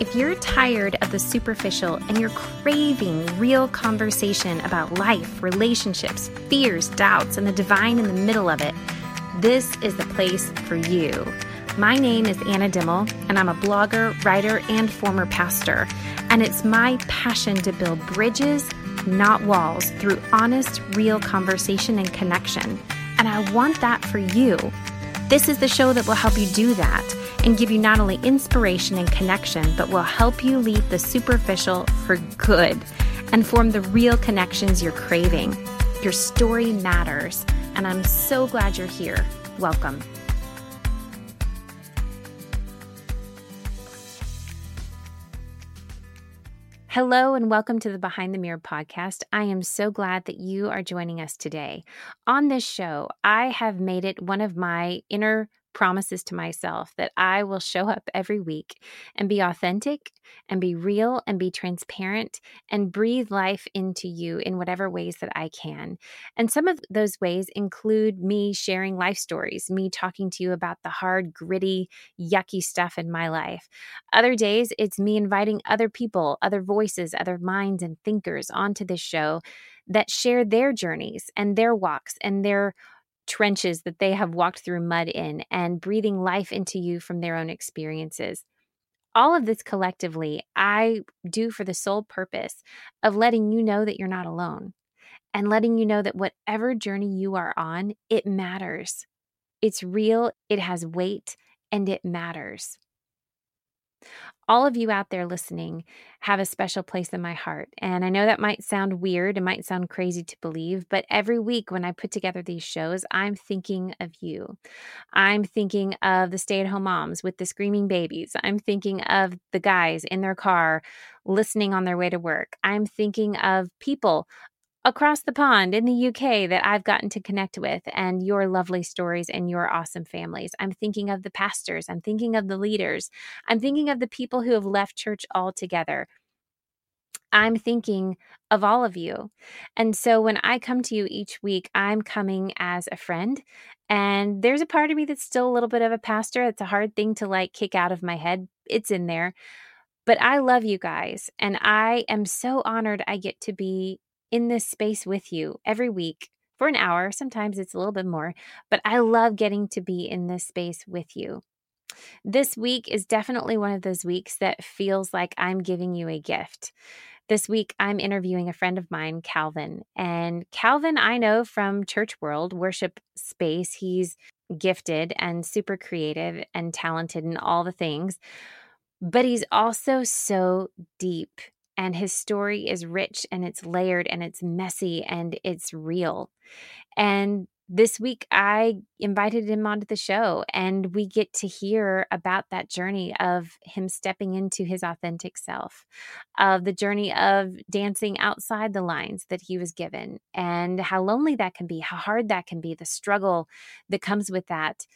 If you're tired of the superficial and you're craving real conversation about life, relationships, fears, doubts, and the divine in the middle of it, this is the place for you. My name is Anna Dimmel, and I'm a blogger, writer, and former pastor. And it's my passion to build bridges, not walls, through honest, real conversation and connection. And I want that for you. This is the show that will help you do that and give you not only inspiration and connection, but will help you leave the superficial for good and form the real connections you're craving. Your story matters, and I'm so glad you're here. Welcome. Hello, and welcome to the Behind the Mirror podcast. I am so glad that you are joining us today. On this show, I have made it one of my inner promises to myself that I will show up every week and be authentic and be real and be transparent and breathe life into you in whatever ways that I can. And some of those ways include me sharing life stories, me talking to you about the hard, gritty, yucky stuff in my life. Other days, it's me inviting other people, other voices, other minds, and thinkers onto this show that share their journeys and their walks and their trenches that they have walked through mud in and breathing life into you from their own experiences. All of this collectively, I do for the sole purpose of letting you know that you're not alone and letting you know that whatever journey you are on, it matters. It's real, it has weight, and it matters all of you out there listening have a special place in my heart. And I know that might sound weird, it might sound crazy to believe, but every week when I put together these shows, I'm thinking of you. I'm thinking of the stay at home moms with the screaming babies. I'm thinking of the guys in their car listening on their way to work. I'm thinking of people across the pond in the UK that I've gotten to connect with and your lovely stories and your awesome families. I'm thinking of the pastors, I'm thinking of the leaders, I'm thinking of the people who have left church altogether. I'm thinking of all of you. And so when I come to you each week, I'm coming as a friend. And there's a part of me that's still a little bit of a pastor. It's a hard thing to like kick out of my head. It's in there. But I love you guys. And I am so honored I get to be in this space with you every week for an hour. Sometimes it's a little bit more, but I love getting to be in this space with you. This week is definitely one of those weeks that feels like I'm giving you a gift. This week, I'm interviewing a friend of mine, Calvin. And Calvin, I know from Church World, worship space. He's gifted and super creative and talented and all the things. But he's also so deep and his story is rich and it's layered and it's messy and it's real. And this week I invited him onto the show and we get to hear about that journey of him stepping into his authentic self, of the journey of dancing outside the lines that he was given and how lonely that can be, how hard that can be, the struggle that comes with that,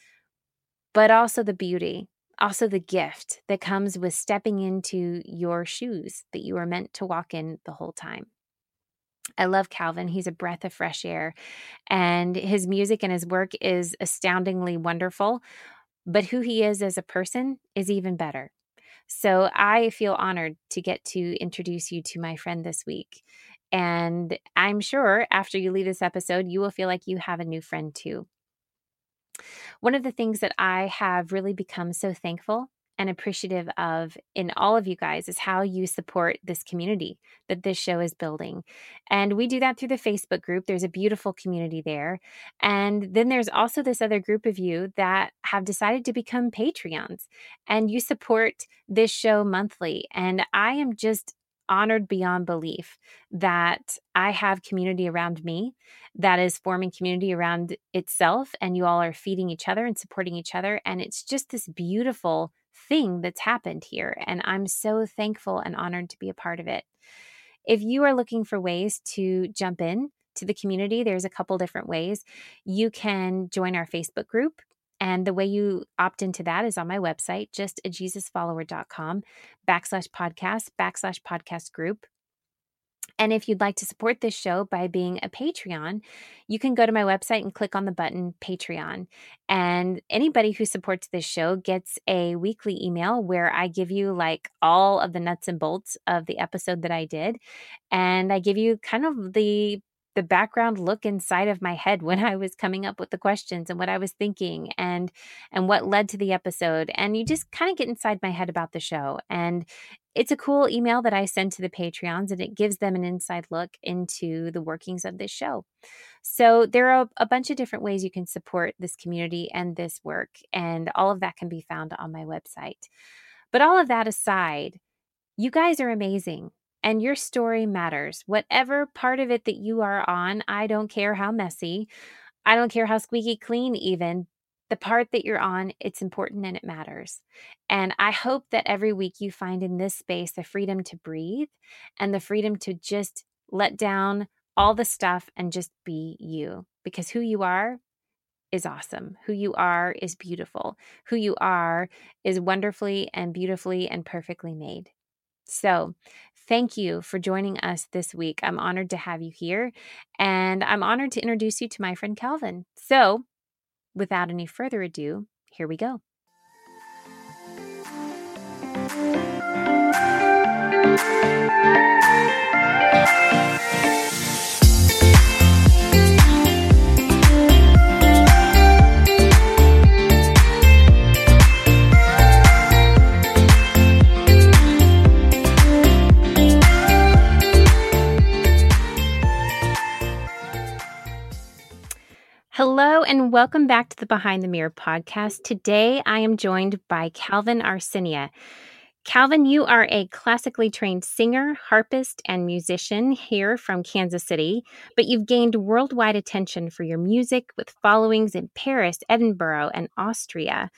but also the beauty also the gift that comes with stepping into your shoes that you are meant to walk in the whole time. I love Calvin. He's a breath of fresh air, and his music and his work is astoundingly wonderful. But who he is as a person is even better. So I feel honored to get to introduce you to my friend this week. And I'm sure after you leave this episode, you will feel like you have a new friend too. One of the things that I have really become so thankful and appreciative of in all of you guys is how you support this community that this show is building. And we do that through the Facebook group. There's a beautiful community there. And then there's also this other group of you that have decided to become Patreons and you support this show monthly. And I am just honored beyond belief that I have community around me that is forming community around itself, and you all are feeding each other and supporting each other. And it's just this beautiful thing that's happened here. And I'm so thankful and honored to be a part of it. If you are looking for ways to jump in to the community, there's a couple different ways. You can join our Facebook group. And the way you opt into that is on my website, just a jesusfollower.com backslash podcast, backslash podcast group. And if you'd like to support this show by being a Patreon, you can go to my website and click on the button Patreon. And anybody who supports this show gets a weekly email where I give you like all of the nuts and bolts of the episode that I did. And I give you kind of the the background look inside of my head when I was coming up with the questions and what I was thinking and and what led to the episode and you just kind of get inside my head about the show and it's a cool email that I send to the Patreons and it gives them an inside look into the workings of this show. So there are a bunch of different ways you can support this community and this work and all of that can be found on my website. But all of that aside, you guys are amazing and your story matters. Whatever part of it that you are on, I don't care how messy, I don't care how squeaky clean, even. The part that you're on, it's important and it matters. And I hope that every week you find in this space the freedom to breathe and the freedom to just let down all the stuff and just be you because who you are is awesome. Who you are is beautiful. Who you are is wonderfully and beautifully and perfectly made. So, thank you for joining us this week. I'm honored to have you here, and I'm honored to introduce you to my friend Calvin. So, without any further ado, here we go. Hello, and welcome back to the Behind the Mirror podcast. Today, I am joined by Calvin Arsenia. Calvin, you are a classically trained singer, harpist, and musician here from Kansas City, but you've gained worldwide attention for your music with followings in Paris, Edinburgh, and Austria.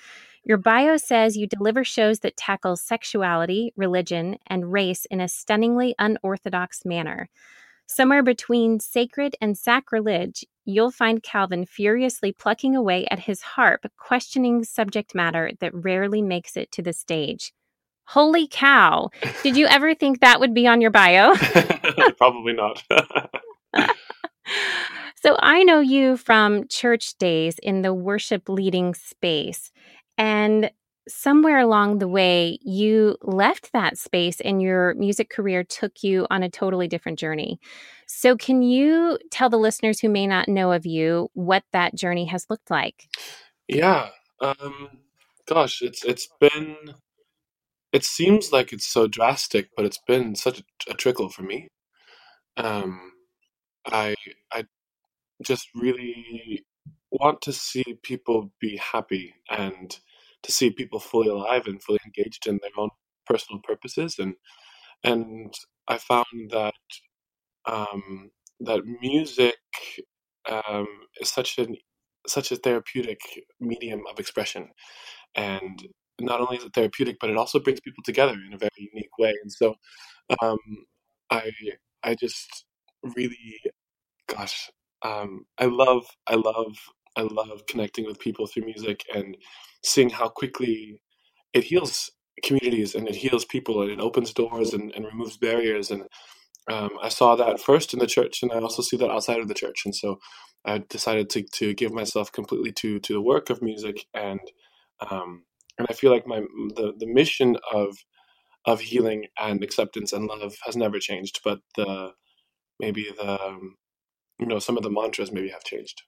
Your bio says you deliver shows that tackle sexuality, religion, and race in a stunningly unorthodox manner. Somewhere between sacred and sacrilege, you'll find Calvin furiously plucking away at his harp, questioning subject matter that rarely makes it to the stage. Holy cow! Did you ever think that would be on your bio? Probably not. so I know you from church days in the worship leading space. And somewhere along the way, you left that space and your music career took you on a totally different journey. So, can you tell the listeners who may not know of you what that journey has looked like? Yeah. Um, gosh, it's it's been. It seems like it's so drastic, but it's been such a, a trickle for me. Um, I I just really want to see people be happy and to see people fully alive and fully engaged in their own personal purposes and and I found that um, that music um, is such an such a therapeutic medium of expression. And not only is it therapeutic but it also brings people together in a very unique way. And so um, I I just really gosh um, I love I love I love connecting with people through music and seeing how quickly it heals communities and it heals people and it opens doors and, and removes barriers. And um, I saw that first in the church and I also see that outside of the church. And so I decided to, to give myself completely to to the work of music and um, and I feel like my the, the mission of of healing and acceptance and love has never changed but the maybe the um, you know some of the mantras maybe have changed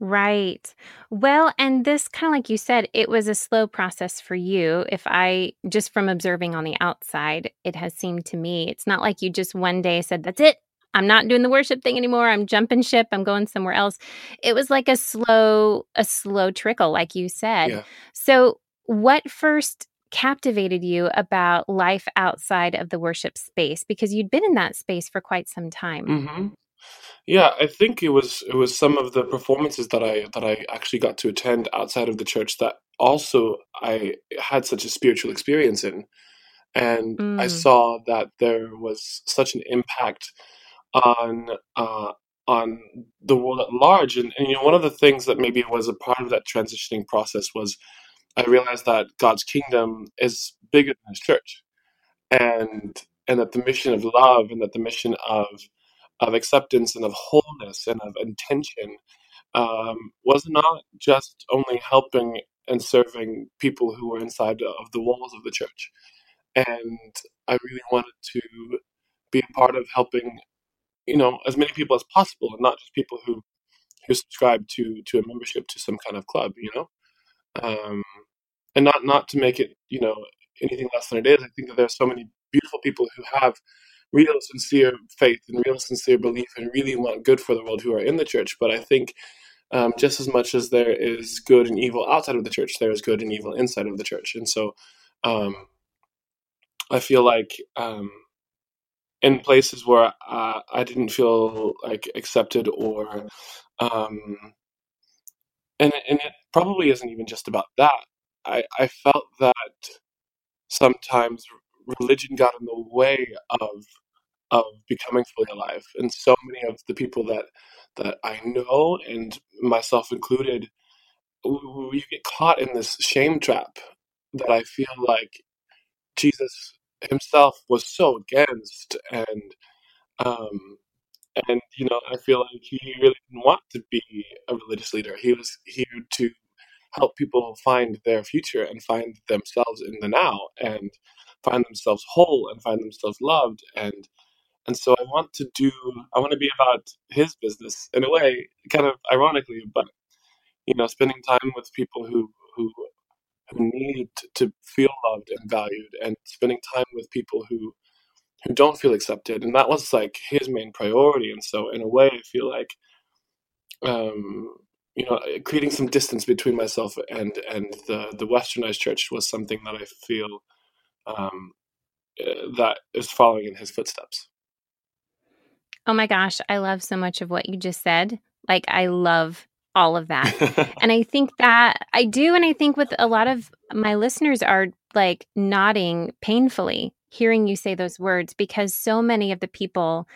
Right. Well, and this kind of like you said, it was a slow process for you. If I just from observing on the outside, it has seemed to me, it's not like you just one day said, That's it. I'm not doing the worship thing anymore. I'm jumping ship. I'm going somewhere else. It was like a slow, a slow trickle, like you said. Yeah. So, what first captivated you about life outside of the worship space? Because you'd been in that space for quite some time. hmm Yeah, I think it was it was some of the performances that I that I actually got to attend outside of the church that also I had such a spiritual experience in. And I Mm. saw that there was such an impact on uh, on the world at large. And, and you know, one of the things that maybe was a part of that transitioning process was I realized that God's kingdom is bigger than His church, and and that the mission of love and that the mission of of acceptance and of wholeness and of intention um, was not just only helping and serving people who were inside of the walls of the church. And I really wanted to be a part of helping, you know, as many people as possible, and not just people who who subscribe to to a membership to some kind of club, you know, um, and not not to make it, you know, anything less than it is. I think that there are so many beautiful people who have real sincere faith and real sincere belief and really want good for the world who are in the church. But I think um, just as much as there is good and evil outside of the church, there is good and evil inside of the church. And so um, I feel like um, in places where uh, I didn't feel like accepted or um, and and it probably isn't even just about that. I, I felt that sometimes religion got in the way of of becoming fully alive. And so many of the people that that I know, and myself included, we get caught in this shame trap that I feel like Jesus himself was so against, and um, and you know, I feel like he really didn't want to be a religious leader. He was here to help people find their future and find themselves in the now and find themselves whole and find themselves loved and and so I want to do I want to be about his business in a way, kind of ironically, but you know, spending time with people who who who need to feel loved and valued, and spending time with people who who don't feel accepted, and that was like his main priority. And so, in a way, I feel like, um, you know, creating some distance between myself and and the the Westernized church was something that I feel um, uh, that is following in his footsteps. Oh my gosh, I love so much of what you just said. Like, I love all of that. and I think that I do. And I think with a lot of my listeners are like nodding painfully hearing you say those words because so many of the people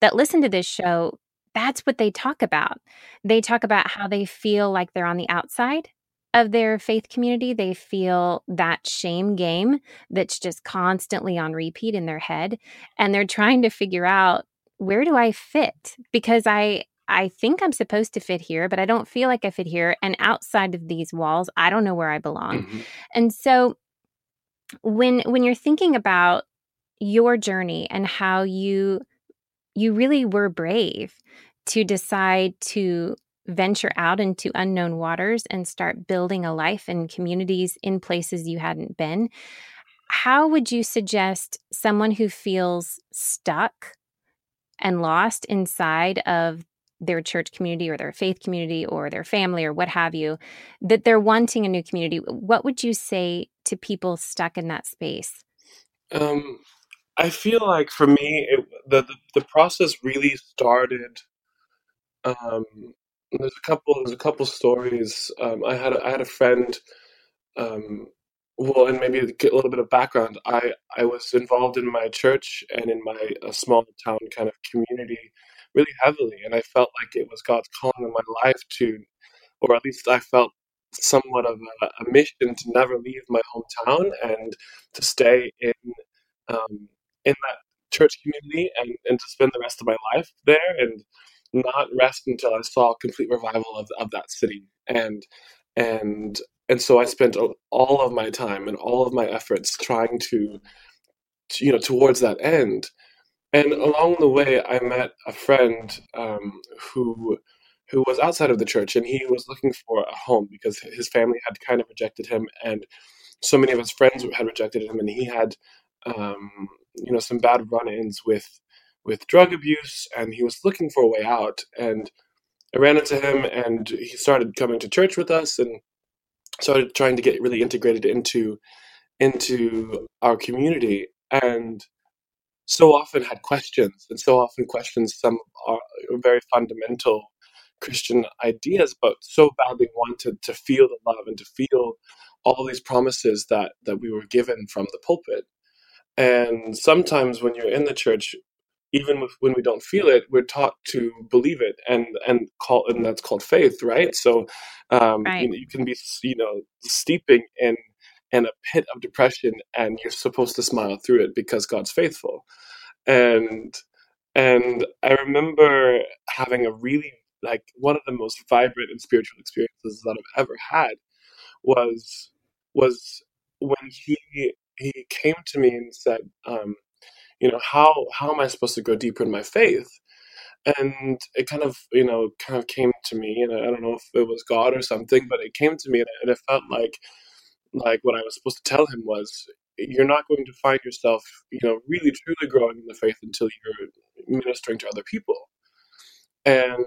that listen to this show, that's what they talk about. They talk about how they feel like they're on the outside of their faith community. They feel that shame game that's just constantly on repeat in their head. And they're trying to figure out where do I fit? Because I I think I'm supposed to fit here, but I don't feel like I fit here. And outside of these walls, I don't know where I belong. Mm-hmm. And so when when you're thinking about your journey and how you you really were brave to decide to venture out into unknown waters and start building a life and communities in places you hadn't been how would you suggest someone who feels stuck and lost inside of their church community or their faith community or their family or what have you, that they're wanting a new community, what would you say to people stuck in that space? Um, I feel like for me, it, the, the, the process really started. Um, there's a couple. There's a couple stories. Um, I had a, I had a friend um, well, and maybe get a little bit of background. I, I was involved in my church and in my small town kind of community really heavily, and I felt like it was God's calling in my life to, or at least I felt somewhat of a, a mission to never leave my hometown and to stay in um, in that church community and, and to spend the rest of my life there and not rest until I saw a complete revival of, of that city and and and so I spent all of my time and all of my efforts trying to, to you know, towards that end. And along the way, I met a friend um, who who was outside of the church, and he was looking for a home because his family had kind of rejected him, and so many of his friends had rejected him, and he had, um, you know, some bad run-ins with with drug abuse, and he was looking for a way out. And I ran into him, and he started coming to church with us, and started trying to get really integrated into into our community and so often had questions and so often questions some are very fundamental christian ideas but so badly wanted to feel the love and to feel all these promises that that we were given from the pulpit and sometimes when you're in the church even when we don't feel it, we're taught to believe it, and and call and that's called faith, right? So, um, right. You, know, you can be you know steeping in in a pit of depression and you're supposed to smile through it because God's faithful. And and I remember having a really like one of the most vibrant and spiritual experiences that I've ever had was was when he he came to me and said, um, you know, how how am I supposed to go deeper in my faith? And it kind of, you know, kind of came to me, and I, I don't know if it was God or something, mm-hmm. but it came to me, and it felt like like what I was supposed to tell him was, you're not going to find yourself, you know, really truly growing in the faith until you're ministering to other people. And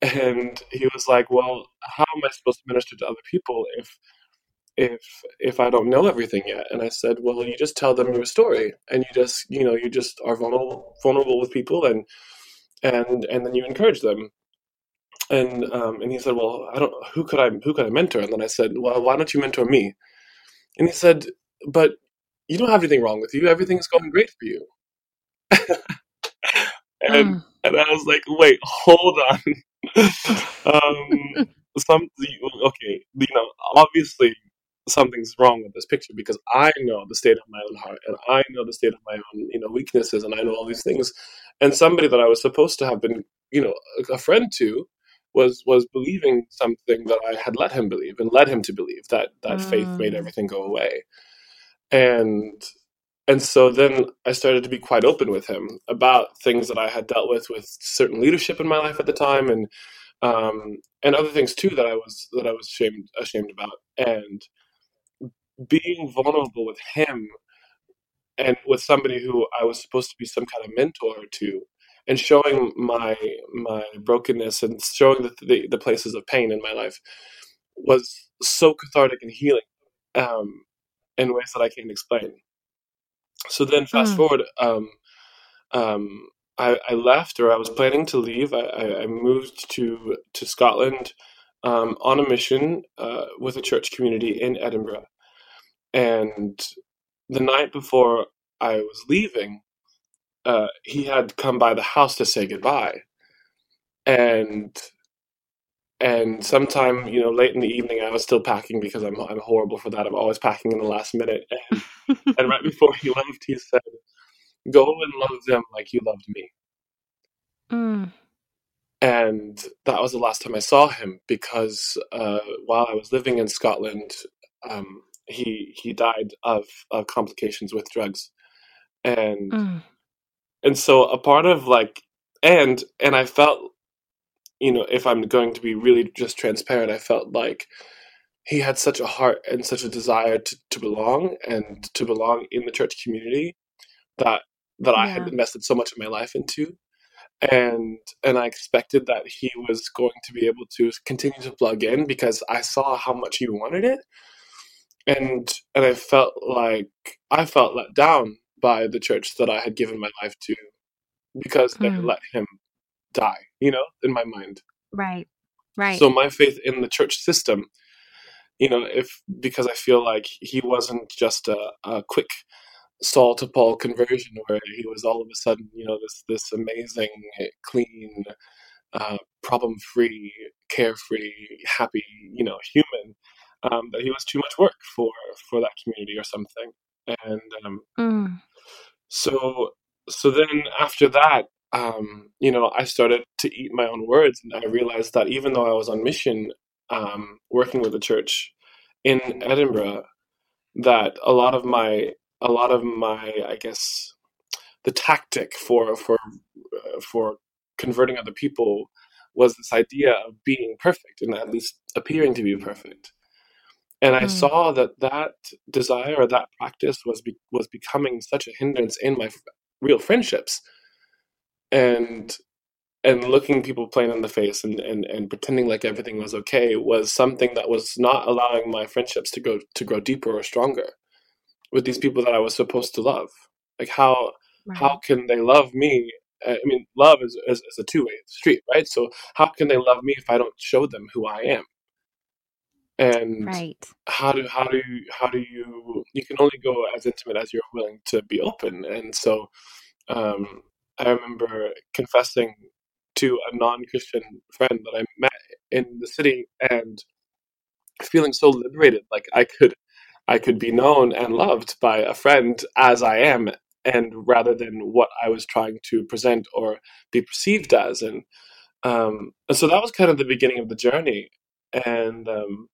and he was like, well, how am I supposed to minister to other people if if if I don't know everything yet? And I said, well, you just tell them your story, and you just you know you just are vulnerable vulnerable with people, and and and then you encourage them. And um, and he said, well, I don't who could I who could I mentor? And then I said, well, why don't you mentor me? And he said, but you don't have anything wrong with you. Everything's going great for you. and Mm. and I was like, wait, hold on. um, some okay, you know, obviously something's wrong with this picture because I know the state of my own heart and I know the state of my own, you know, weaknesses and I know all these things. And somebody that I was supposed to have been, you know, a friend to was was believing something that I had let him believe and led him to believe that that faith made Mm. everything go away. And and so then I started to be quite open with him about things that I had dealt with with certain leadership in my life at the time and um and other things too that I was that I was ashamed ashamed about. And being vulnerable with him and with somebody who I was supposed to be some kind of mentor to, and showing my my brokenness and showing the the, the places of pain in my life was so cathartic and healing um, in ways that I can't explain. So then, fast Mm. forward, um, um, I, I left, or I was planning to leave. I, I, I moved to to Scotland um, on a mission uh, with a church community in Edinburgh, and the night before I was leaving, uh, he had come by the house to say goodbye, and and sometime you know late in the evening, I was still packing because I'm I'm horrible for that. I'm always packing in the last minute, and and right before he left, he said, "Go and love them like you loved me." Mm. And that was the last time I saw him because uh, while I was living in Scotland, um, he he died of, of complications with drugs, and Mm. and so a part of like and and I felt you know if I'm going to be really just transparent, I felt like he had such a heart and such a desire to, to belong and to belong in the church community that that I had invested so much of my life into. And and I expected that he was going to be able to continue to plug in because I saw how much he wanted it and and I felt like I felt let down by the church that I had given my life to because they Mm. let him die you know in my mind Right. Right. so my faith in the church system you know if because I feel like he wasn't just a, a quick Saul to Paul conversion where he was all of a sudden, you know, this this amazing, clean, uh, problem-free, carefree, happy, you know, human. Um, that he was too much work for for that community or something. And um, Mm. so so then after that, um, you know, I started to eat my own words, and I realized that even though I was on mission, um, working with the church in Edinburgh, that a lot of my a lot of my I guess the tactic for for uh, for converting other people was this idea of being perfect and at least appearing to be perfect. And I Mm. saw that that desire or that practice was be, was becoming such a hindrance in my f- real friendships, and and looking people plain in the face and, and, and pretending like everything was okay was something that was not allowing my friendships to go to grow deeper or stronger with these people that I was supposed to love. Like how Right. how can they love me? I mean, love is, is, is a two way street, right? So how can they love me if I don't show them who I am? And Right. how do how do you, how do you you can only go as intimate as you're willing to be open. And so um, I remember confessing to a non Christian friend that I met in the city, and feeling so liberated like i could i could be known and loved by a friend as i am and rather than what i was trying to present or be perceived as and um and so that was kind of the beginning of the journey and um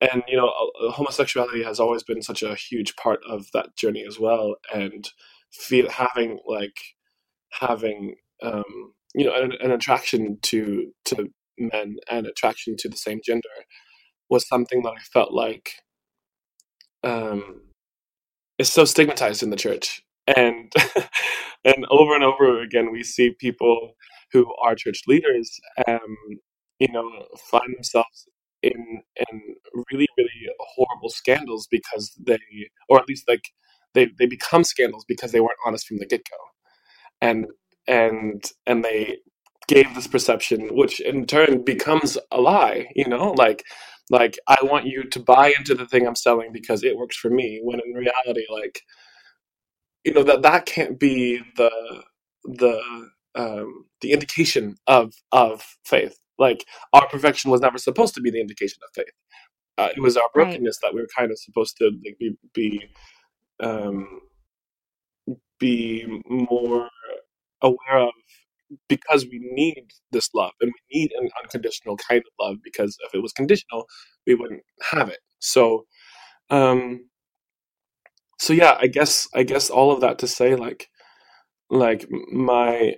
and you know uh, homosexuality has always been such a huge part of that journey as well. And feel having like having um you know an, an attraction to to men and attraction to the same gender was something that I felt like um, is so stigmatized in the church, and and over and over again we see people who are church leaders, um, you know, find themselves in in really really horrible scandals because they, or at least like they they become scandals because they weren't honest from the get go, and and and they gave this perception, which in turn becomes a lie. You know, like like I want you to buy into the thing I'm selling because it works for me. When in reality, like you know that that can't be the the um, the indication of of faith. Like our perfection was never supposed to be the indication of faith. Uh, it was our brokenness right. that we were kind of supposed to like, be be um, be more aware of because we need this love and we need an unconditional kind of love because if it was conditional we wouldn't have it so um so yeah i guess i guess all of that to say like like my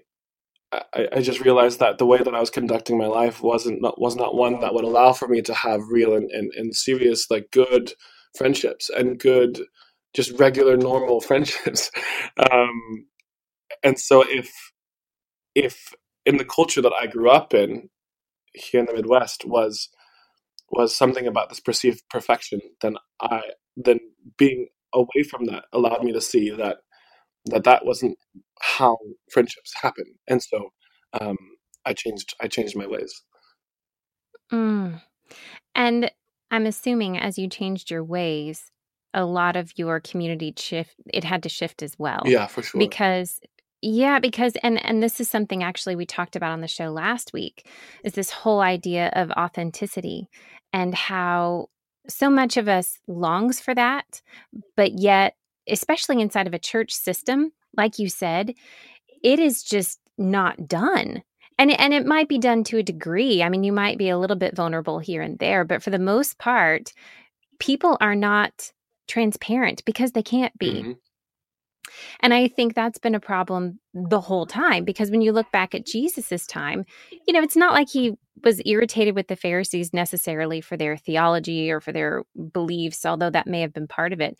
I, I just realized that the way that I was conducting my life wasn't not, was not one that would allow for me to have real and, and, and serious like good friendships and good just regular normal friendships. Um, and so if if in the culture that I grew up in here in the Midwest was was something about this perceived perfection, then I then being away from that allowed me to see that that that wasn't how friendships happen, and so um, I changed I changed my ways. Mm. And I'm assuming as you changed your ways, a lot of your community shift it had to shift as well. Yeah, for sure. Because yeah, because and and this is something actually we talked about on the show last week is this whole idea of authenticity and how so much of us longs for that, but yet especially inside of a church system, like you said, it is just not done. And and it might be done to a degree. I mean, you might be a little bit vulnerable here and there, but for the most part, people are not transparent because they can't be. Mm-hmm. And I think that's been a problem the whole time because when you look back at Jesus's time, you know, it's not like he was irritated with the Pharisees necessarily for their theology or for their beliefs, although that may have been part of it.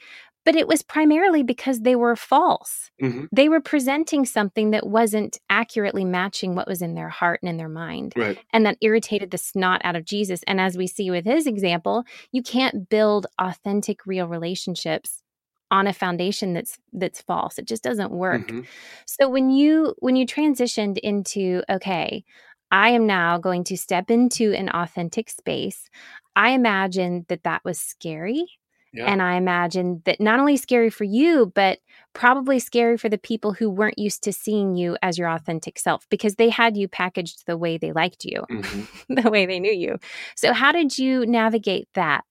But it was primarily because they were false. Mm-hmm. They were presenting something that wasn't accurately matching what was in their heart and in their mind. Right. And that irritated the snot out of Jesus. And as we see with his example, you can't build authentic, real relationships on a foundation that's that's false it just doesn't work mm-hmm. so when you when you transitioned into okay i am now going to step into an authentic space i imagine that that was scary yeah. and i imagine that not only scary for you but probably scary for the people who weren't used to seeing you as your authentic self because they had you packaged the way they liked you mm-hmm. the way they knew you so how did you navigate that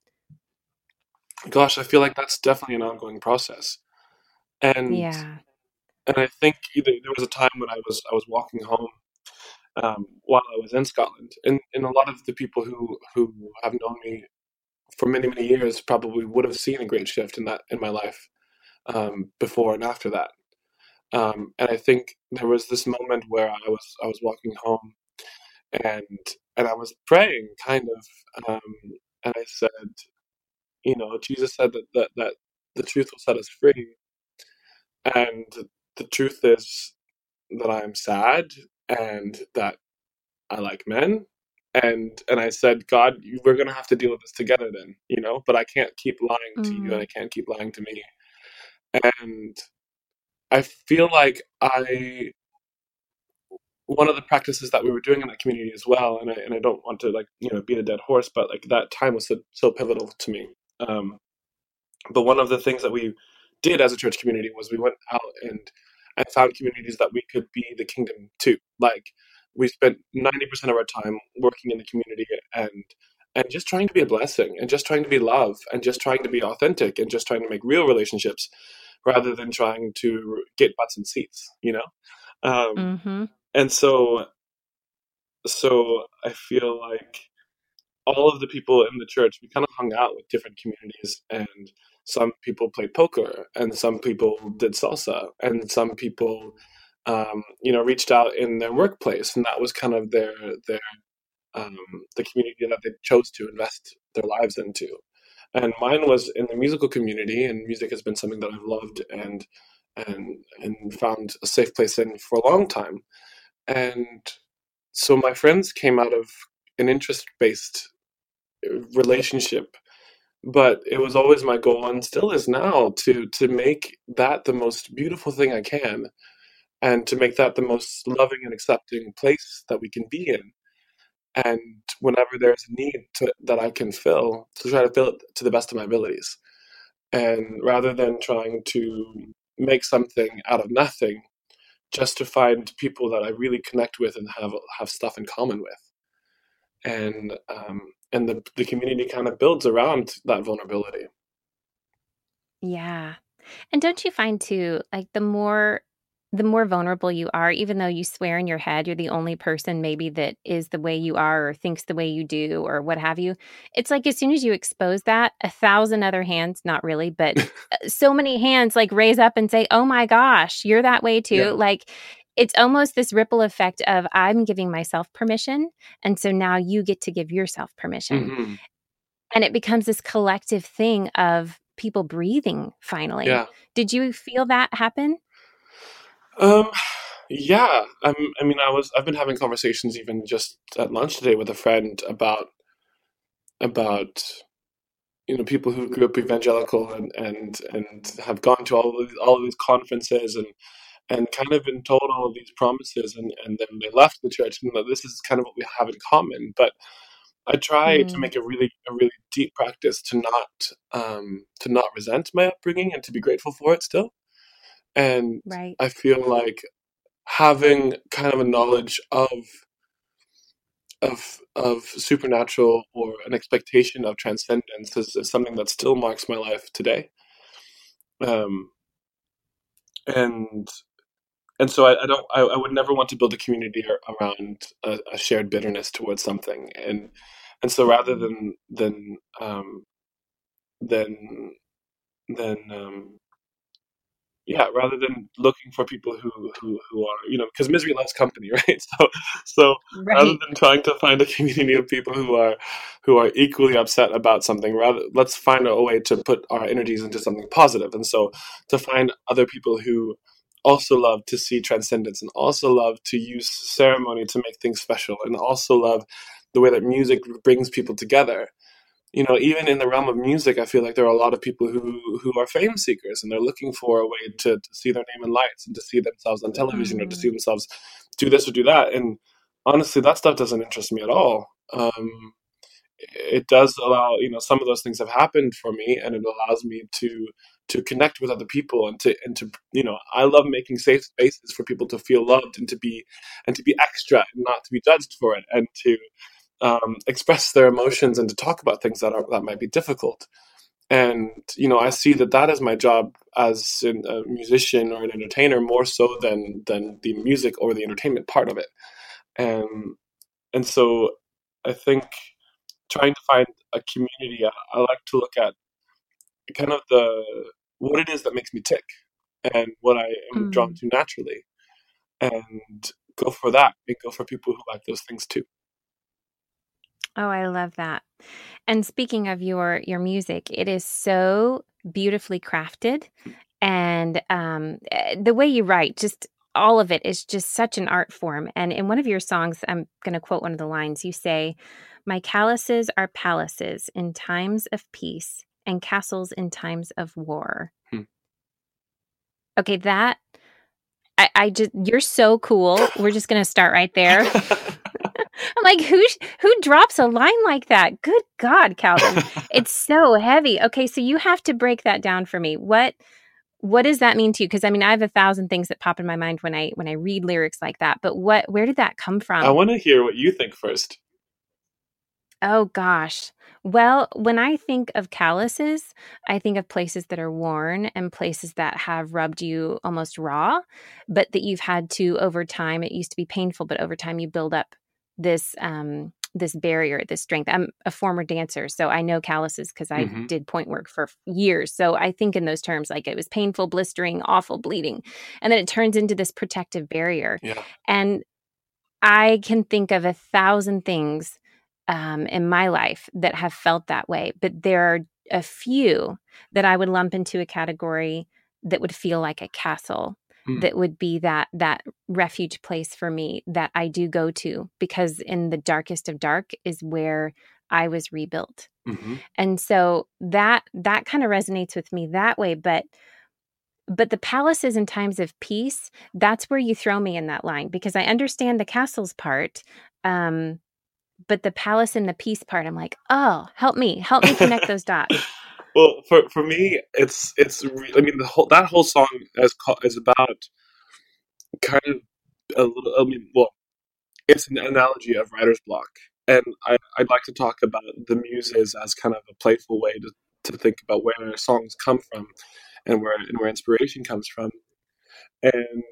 gosh, I feel like that's definitely an ongoing process. And yeah. And I think there was a time when I was I was walking home um, while I was in Scotland, and, and a lot of the people who who have known me for many many years probably would have seen a great shift in that in my life um, before and after that. Um, and I think there was this moment where I was I was walking home, and and I was praying, kind of, um, and I said, you know, Jesus said that, that, that the truth will set us free. And the truth is that I am sad and that I like men. And and I said, God, we're gonna have to deal with this together then, you know, but I can't keep lying mm-hmm. to you and. I can't keep lying to me. And I feel like I one of the practices that we were doing in that community as well, and I and I don't want to like, you know, beat a dead horse, but like that time was so, so pivotal to me um, but one of the things that we did as a church community was we went out and and found communities that we could be the kingdom to. Like we spent ninety percent of our time working in the community and and just trying to be a blessing and just trying to be love and just trying to be authentic and just trying to make real relationships rather than trying to get butts and seats you know um, mm-hmm. and so so i feel like all of the people in the church we kind of hung out with different communities and some people played poker and some people did salsa and some people um, you know reached out in their workplace and that was kind of their their um, the community that they chose to invest their lives into. And mine was in the musical community, and music has been something that I've loved and and and found a safe place in for a long time. And so my friends came out of an interest based uh, relationship but it was always my goal and still is now to to make that the most beautiful thing I can and to make that the most loving and accepting place that we can be in and whenever there's a need to, that I can fill, to try to fill it to the best of my abilities. And rather than trying to make something out of nothing, just to find people that I really connect with and have have stuff in common with. And um, and the the community kind of builds around that vulnerability. Yeah. And don't you find too, like the more the more vulnerable you are, even though you swear in your head you're the only person maybe that is the way you are or thinks the way you do or what have you, it's like as soon as you expose that, a thousand other hands, not really, but uh, so many hands like raise up and say, Oh my gosh, you're that way too. Yeah. Like it's almost this ripple effect of I'm giving myself permission. And so now you get to give yourself permission. Mm-hmm. And it becomes this collective thing of people breathing finally. Yeah. Did you feel that happen? Um, yeah. I'm, I mean, I was. I've been having conversations even just at lunch today with a friend about about you know people who grew up evangelical and and and have gone to all of these, all of these conferences and and kind of been told all of these promises and and then they left the church and that this is kind of what we have in common but I try mm. to make a really a really deep practice to not um, to not resent my upbringing and to be grateful for it still and right. I feel like having kind of a knowledge of of of supernatural or an expectation of transcendence is, is something that still marks my life today. Um, and and so I, I don't I, I, would never want to build a community around a, a, shared bitterness towards something and and so rather mm. than than um, than than um, yeah rather than looking for people who who, who are you know because misery loves company right so so right. rather than trying to find a community of people who are who are equally upset about something rather let's find a way to put our energies into something positive and so to find other people who also love to see transcendence and also love to use ceremony to make things special and also love the way that music brings people together you know, even in the realm of music, I feel like there are a lot of people who who are fame seekers and they're looking for a way to, to see their name in lights and to see themselves on television mm. or to see mm. themselves do this or do that. And honestly, that stuff doesn't interest me at all. Um, it does allow, you know, some of those things have happened for me, and it allows me to to connect with other people and to and to you know, I love making safe spaces for people to feel loved and to be and to be extra and not to be judged for it and to um, express their emotions and to talk about things that are that might be difficult. And you know, I see that that is my job as a musician or an entertainer more so than than the music or the entertainment part of it. And and so I think trying to find a community, I, I like to look at kind of the what it is that makes me tick and what I am mm. drawn to naturally, and go for that and go for people who like those things too. Oh, I love that. And speaking of your your music, it is so beautifully crafted and um eh, the way you write just all of it is just such an art form. And in one of your songs, I'm going to quote one of the lines. You say, "My calluses are palaces in times of peace and castles in times of war." Hmm. Okay, that I, I just you're so cool. We're just going to start right there. I'm like, who who drops a line like that? Good God, Calvin, it's so heavy. Okay, so you have to break that down for me. What what does that mean to you? Because I mean, I have a thousand things that pop in my mind when I when I read lyrics like that. But what where did that come from? I want to hear what you think first. Oh gosh. Well, when I think of calluses, I think of places that are worn and places that have rubbed you almost raw, but that you've had to over time. It used to be painful, but over time you build up this um this barrier, this strength. I'm a former dancer, so I know calluses because I hmm did pointe work for years. So I think in those terms, like it was painful, blistering, awful, bleeding, and then it turns into this protective barrier. Yeah. And I can think of a thousand things um, in my life that have felt that way, but there are a few that I would lump into a category that would feel like a castle. Mm. That would be that that refuge place for me that I do go to because in the darkest of dark is where I was rebuilt. hmm And so that that kind of resonates with me that way, but but the palaces in times of peace, that's where you throw me in that line because I understand the castles part. Um, but the palace and the peace part, I'm like, oh, help me, help me connect those dots. Well, for for me, it's it's. Re- I mean, the whole that whole song is is about kind of a little. I mean, well, it's an analogy of writer's block, and I I'd like to talk about the muses as kind of a playful way to to think about where songs come from and where and where inspiration comes from, and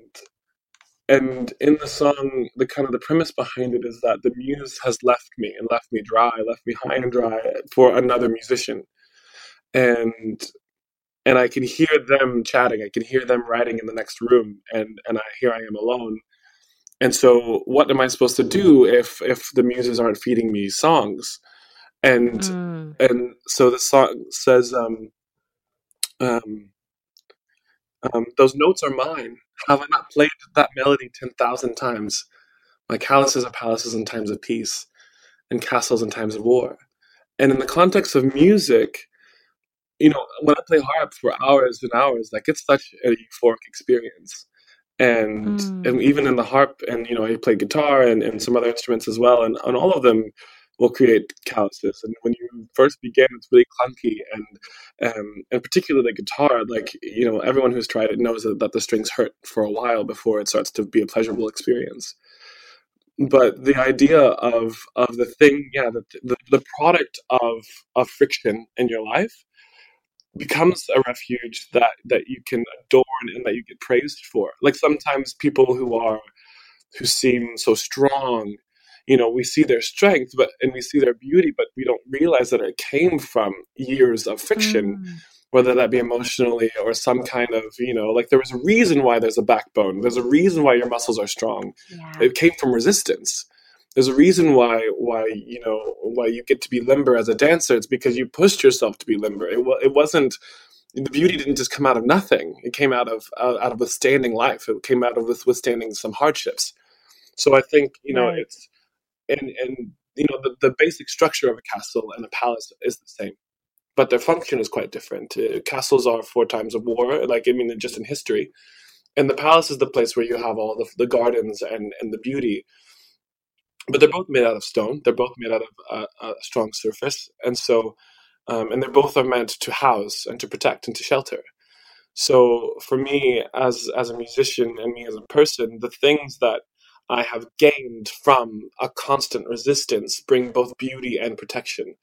and in the song, the kind of the premise behind it is that the muse has left me and left me dry, left me high and dry for another musician, and and I can hear them chatting. I can hear them writing in the next room, and and I here I am alone. And so, what am I supposed to do if if the muses aren't feeding me songs? And Mm, and so the song says, um, um, um, "Those notes are mine. Have I not played that melody ten thousand times? My palaces are palaces in times of peace, and castles in times of war." And in the context of music, you know, when I play harp for hours and hours, like it's such a euphoric experience. And mm, and even in the harp, and you know, I play guitar and, and some other instruments as well, and, and all of them will create calluses. And when you first begin, it's really clunky, and um, and particularly the guitar, like you know, everyone who's tried it knows that, that the strings hurt for a while before it starts to be a pleasurable experience. But the idea of of the thing, yeah, the the, the product of of friction in your life becomes a refuge that that you can adorn and that you get praised for. Like sometimes people who are who seem so strong, you know, we see their strength, but and we see their beauty, but we don't realize that it came from years of fiction, mm. whether that be emotionally or some kind of, you know, like there was a reason why there's a backbone. There's a reason why your muscles are strong. Yeah. It came from resistance. There's a reason why why you know why you get to be limber as a dancer. It's because you pushed yourself to be limber. It, it wasn't the beauty didn't just come out of nothing. It came out of uh, out of withstanding life. It came out of withstanding some hardships. So I think you know Right. it's and and you know the, the basic structure of a castle and a palace is the same, but their function is quite different. Uh, castles are for times of war, like I mean, just in history, and the palace is the place where you have all the, the gardens and and the beauty. But they're both made out of stone. They're both made out of uh, a strong surface, and so um, and they're both are meant to house and to protect and to shelter. So for me, as as a musician and me as a person, the things that I have gained from a constant resistance bring both beauty and protection,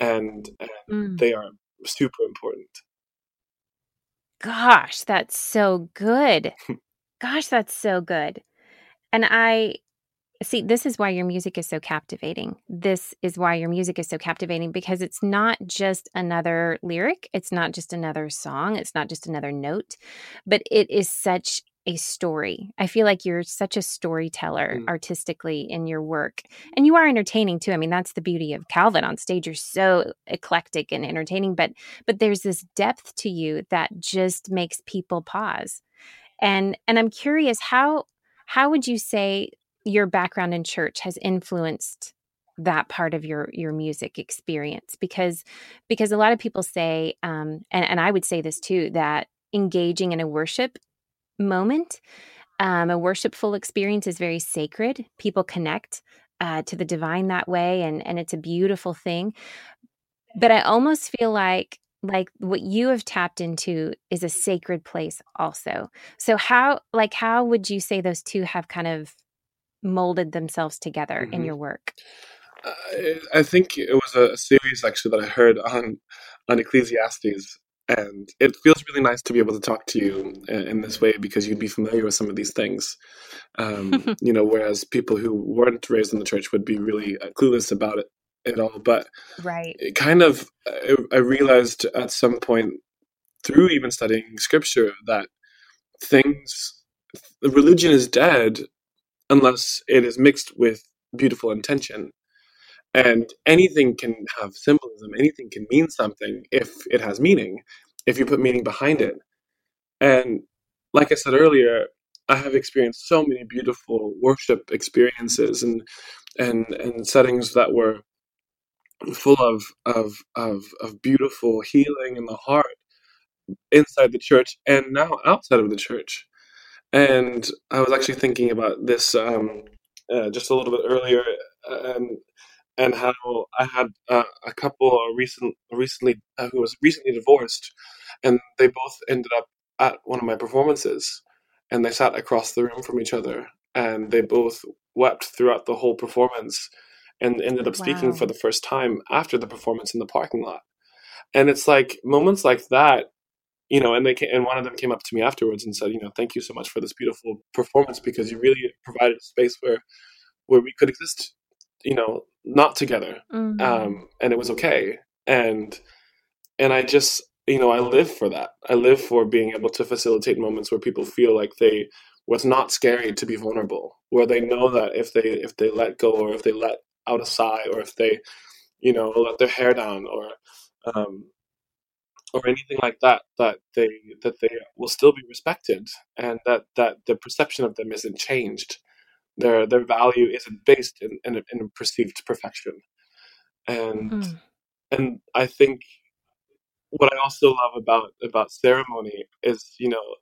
and and Mm. they are super important. Gosh, that's so good. Gosh, that's so good. And I See, this is why your music is so captivating. This is why your music is so captivating because it's not just another lyric, it's not just another song, it's not just another note, but it is such a story. I feel like you're such a storyteller Mm, artistically in your work. And you are entertaining too. I mean, that's the beauty of Calvin on stage. You're so eclectic and entertaining, but but there's this depth to you that just makes people pause and and i'm curious how how would you say your background in church has influenced that part of your your music experience? Because because a lot of people say um and, and i would say this too that engaging in a worship moment um, a worshipful experience is very sacred. People connect uh, to the divine that way and and it's a beautiful thing. But I almost feel like like what you have tapped into is a sacred place also. So how like how would you say those two have kind of molded themselves together in mhm. your work? I, I think it was a series actually that I heard on on Ecclesiastes, and it feels really nice to be able to talk to you in, in this way because you'd be familiar with some of these things. Um, you know, whereas people who weren't raised in the church would be really uh, clueless about it at all. But right, it kind of, I, I realized at some point through even studying scripture that things, religion is dead unless it is mixed with beautiful intention. And anything can have symbolism, anything can mean something if it has meaning, if you put meaning behind it. And like I said earlier, I have experienced so many beautiful worship experiences and and and settings that were full of of of, of beautiful healing in the heart inside the church and now outside of the church. And I was actually thinking about this um, uh, just a little bit earlier, and and how I had uh, a couple recent recently uh, who was recently divorced, and they both ended up at one of my performances, and they sat across the room from each other, and they both wept throughout the whole performance, and ended up speaking for the first time after the performance in the parking lot, and it's like moments like that you know, and they came, and one of them came up to me afterwards and said, you know, thank you so much for this beautiful performance because you really provided a space where where we could exist, you know, not together, mm-hmm. um, and it was okay. And and I just, you know, I live for that. I live for being able to facilitate moments where people feel like they was not scary to be vulnerable, where they know that if they if they let go or if they let out a sigh or if they, you know, let their hair down or um, or anything like that that they that they will still be respected and that that the perception of them isn't changed their their value isn't based in in, in a perceived perfection and mm. and i think what i also love about about ceremony is you know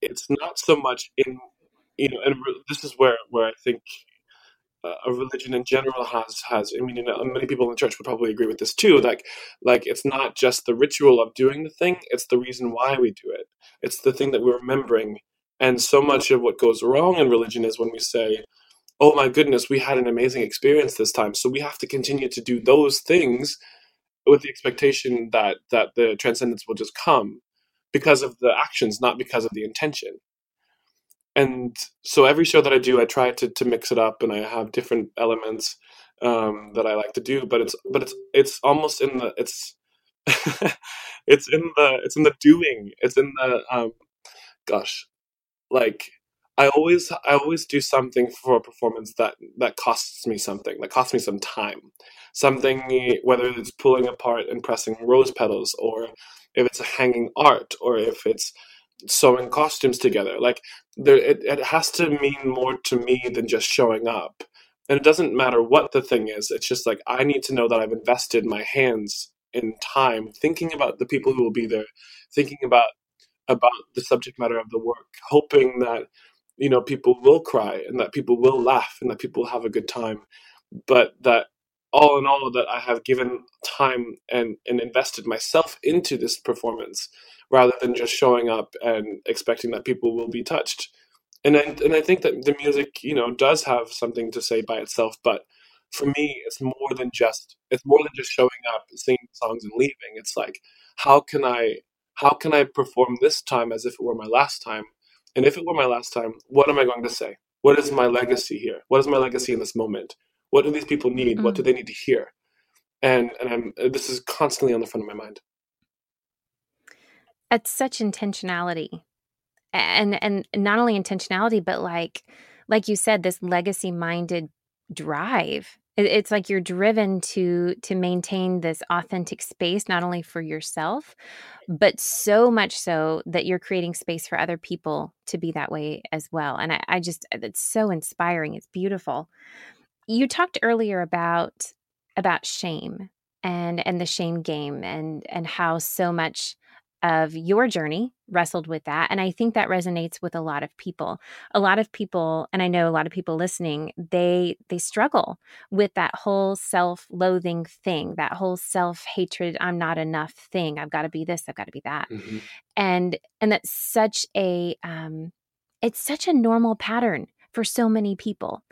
it's not so much in you know and this is where where i think Uh, a religion in general has has i mean you know, many people in the church would probably agree with this too like like it's not just the ritual of doing the thing it's the reason why we do it. It's the thing that we're remembering. And so much of what goes wrong in religion is when we say oh my goodness we had an amazing experience this time. So we have to continue to do those things with the expectation that that the transcendence will just come because of the actions not because of the intention and so every show that I do, I try to to mix it up, and I have different elements um, that I like to do. But it's but it's it's almost in the it's it's in the it's in the doing. It's in the um, gosh, like I always I always do something for a performance that that costs me something, that costs me some time. Something whether it's pulling apart and pressing rose petals, or if it's a hanging art, or if it's sewing costumes together. Like there, it, it has to mean more to me than just showing up. And it doesn't matter what the thing is. It's just like I need to know that I've invested my hands in time thinking about the people who will be there, thinking about about the subject matter of the work, hoping that you know people will cry and that people will laugh and that people will have a good time, but that all in all that I have given time and, and invested myself into this performance rather than just showing up and expecting that people will be touched. And I, and I think that the music, you know, does have something to say by itself, but for me, it's more than just it's more than just showing up, singing songs, and leaving. It's like how can I how can I perform this time as if it were my last time? And if it were my last time, what am I going to say? What is my legacy here? What is my legacy in this moment? What do these people need? Mm. What do mm. they need to hear? And and I'm this is constantly on the front of my mind. It's such intentionality. And and not only intentionality, but like like you said, this legacy minded drive it's like you're driven to to maintain this authentic space not only for yourself but so much so that you're creating space for other people to be that way as well and i, I just it's so inspiring it's beautiful you talked earlier about about shame and and the shame game and and how so much of your journey wrestled with that and i think that resonates with a lot of people. A lot of people and i know a lot of people listening they they struggle with that whole self-loathing thing that whole self-hatred i'm not enough thing. I've got to be this i've got to be that. Mm-hmm. and and that's such a um it's such a normal pattern for so many people.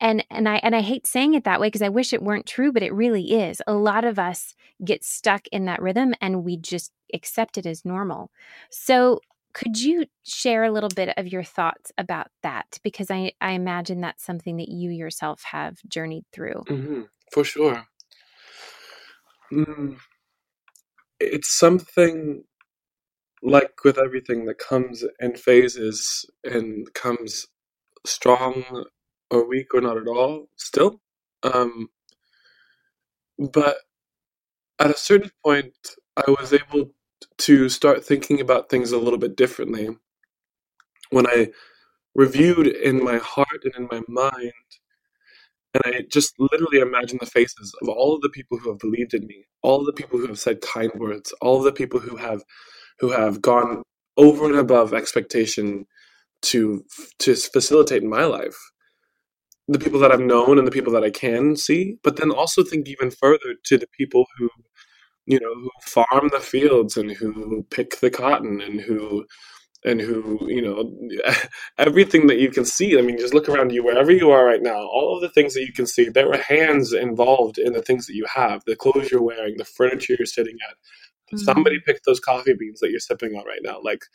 And and I and I hate saying it that way because I wish it weren't true, but it really is. A lot of us get stuck in that rhythm and we just accept it as normal. So could you share a little bit of your thoughts about that? Because I, I imagine that's something that you yourself have journeyed through. Mm-hmm, for sure. Mm, it's something like with everything that comes in phases and comes strong or weak or not at all still. Um, but at a certain point, I was able to start thinking about things a little bit differently when I reviewed in my heart and in my mind, and I just literally imagined the faces of all of the people who have believed in me, all the people who have said kind words, all the people who have who have gone over and above expectation to to facilitate in my life the people that I've known and the people that I can see, but then also think even further to the people who you know, who farm the fields and who pick the cotton and who and who you know everything that you can see i mean just look around you wherever you are right now all of the things that you can see there are hands involved in the things that you have the clothes you're wearing the furniture you're sitting at mm-hmm. somebody picked those coffee beans that you're sipping on right now like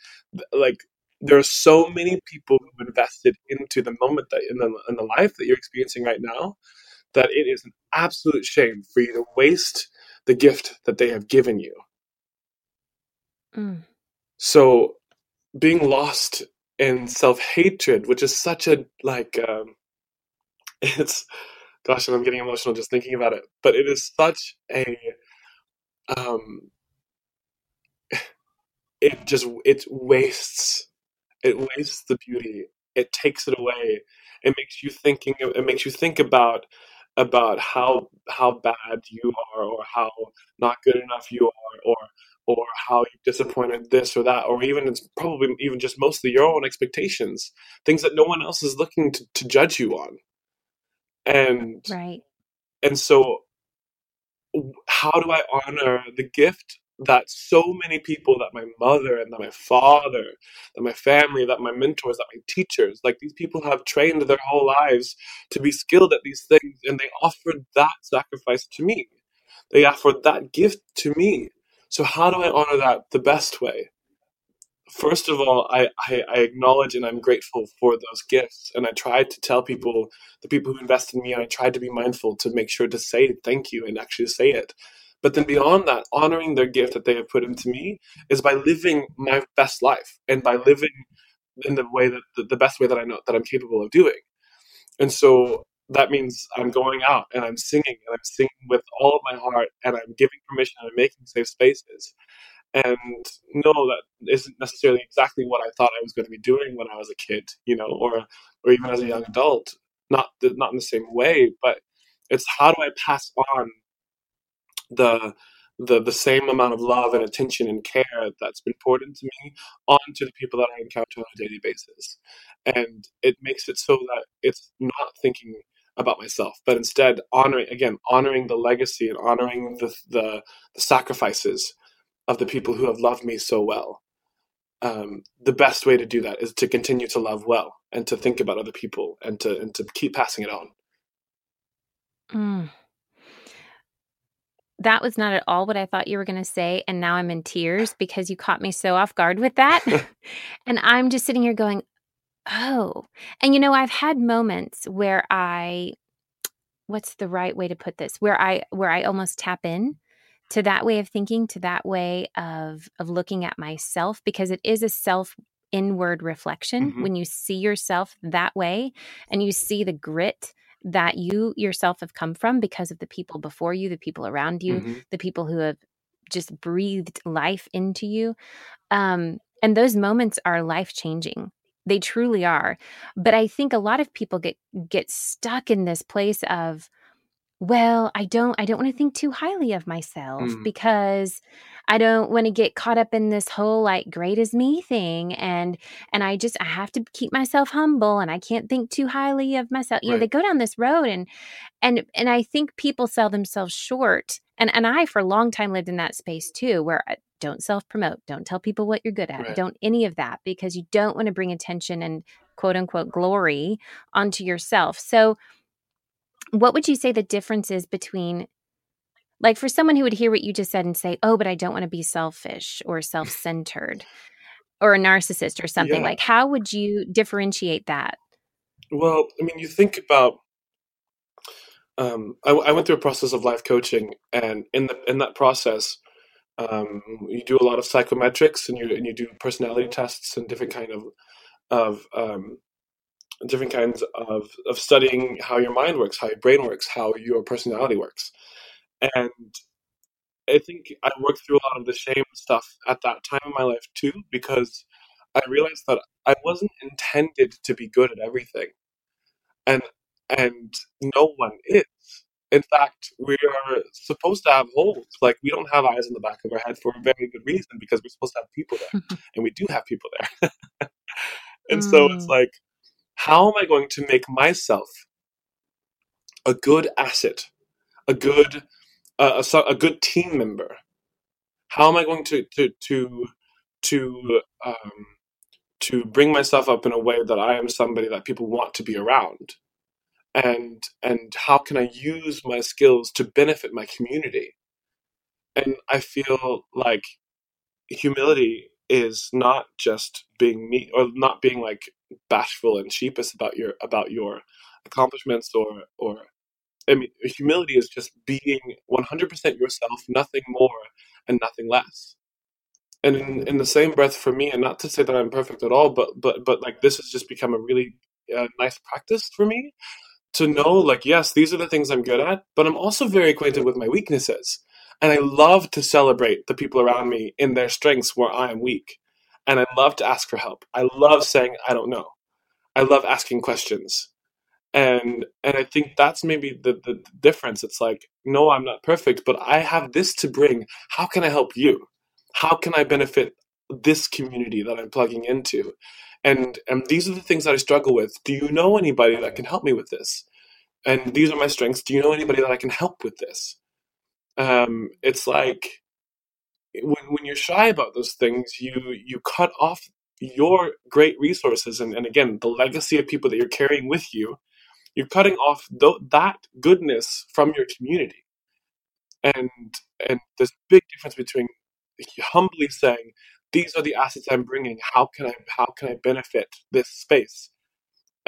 like there are so many people who've invested into the moment that in the, in the life that you're experiencing right now that it is an absolute shame for you to waste the gift that they have given you. Mm. So being lost in self-hatred, which is such a like um it's gosh, I'm getting emotional just thinking about it. But it is such a um it just it wastes it wastes the beauty. It takes it away. It makes you thinking it makes you think about about how how bad you are or how not good enough you are or or how you disappointed this or that or even it's probably even just mostly your own expectations things that no one else is looking to, to judge you on and right and so how do i honor the gift that so many people that my mother and that my father that my family that my mentors that my teachers like these people have trained their whole lives to be skilled at these things and they offered that sacrifice to me they offered that gift to me so how do i honor that the best way first of all, I, I, I, acknowledge and I'm grateful for those gifts. And I try to tell people, the people who invest in me, and I try to be mindful to make sure to say thank you and actually say it. But then beyond that, honoring their gift that they have put into me is by living my best life and by living in the way that the, best way that I know that I'm capable of doing. And so that means I'm going out and I'm singing and I'm singing with all of my heart and I'm giving permission and I'm making safe spaces. And no, that isn't necessarily exactly what I thought I was going to be doing when I was a kid, you know, or or even as a young adult. Not not in the same way, but it's how do I pass on the the the same amount of love and attention and care that's been poured into me onto the people that I encounter on a daily basis. And it makes it so that it's not thinking about myself, but instead honoring again, honoring the legacy and honoring the the, the sacrifices of the people who have loved me so well. Um, the best way to do that is to continue to love well and to think about other people and to and to keep passing it on. Mm that was not at all what I thought you were going to say. And now I'm in tears because you caught me so off guard with that. and I'm just sitting here going, oh. And you know, I've had moments where I, what's the right way to put this? Where I, where I almost tap in to that way of thinking, to that way of, of looking at myself, because it is a self inward reflection mm-hmm. when you see yourself that way and you see the grit that you yourself have come from because of the people before you, the people around you, mm-hmm. the people who have just breathed life into you. Um, and those moments are life changing. They truly are. But I think a lot of people get get stuck in this place of, well, I don't I don't want to think too highly of myself mm. because I don't want to get caught up in this whole like great as me thing and and I just I have to keep myself humble and I can't think too highly of myself. You right. know, they go down this road and and and I think people sell themselves short. And and I for a long time lived in that space too where I, don't self promote, don't tell people what you're good at, right. don't any of that because you don't want to bring attention and quote unquote glory onto yourself. So, what would you say the difference is between like for someone who would hear what you just said and say, "Oh, but I don't want to be selfish or self-centered or a narcissist or something." Yeah. Like how would you differentiate that? Well, I mean, you think about. Um, I, I went through a process of life coaching, and in the in that process, um, you do a lot of psychometrics, and you and you do personality tests and different kind of of um, different kinds of of studying how your mind works, how your brain works, how your personality works, and I think I worked through a lot of the shame stuff at that time in my life too, because I realized that I wasn't intended to be good at everything and and no one is. In fact, we are supposed to have holes. Like we don't have eyes in the back of our head for a very good reason because we're supposed to have people there, and we do have people there. and so it's Mm, like, how am I going to make myself a good asset, a good uh, a, a good team member? How am I going to to to to um, to bring myself up in a way that I am somebody that people want to be around? and and how can I use my skills to benefit my community? And I feel like humility is not just being me or not being like bashful and sheepish about your about your accomplishments or or I mean humility is just being 100% yourself, nothing more and nothing less. And in, in the same breath for me, and not to say that I'm perfect at all, but but but like this has just become a really uh, nice practice for me to know like yes these are the things i'm good at but i'm also very acquainted with my weaknesses and i love to celebrate the people around me in their strengths where i am weak and i love to ask for help. I love saying i don't know. I love asking questions. And and i think that's maybe the, the difference. It's like no i'm not perfect but i have this to bring. How can i help you? How can i benefit this community that i'm plugging into? And and these are the things that i struggle with. Do you know anybody that can help me with this? And these are my strengths. Do you know anybody that i can help with this? Um it's like when, when you're shy about those things you you cut off your great resources and, and again the legacy of people that you're carrying with you you're cutting off th- that goodness from your community and and there's a big difference between humbly saying these are the assets i'm bringing how can i how can i benefit this space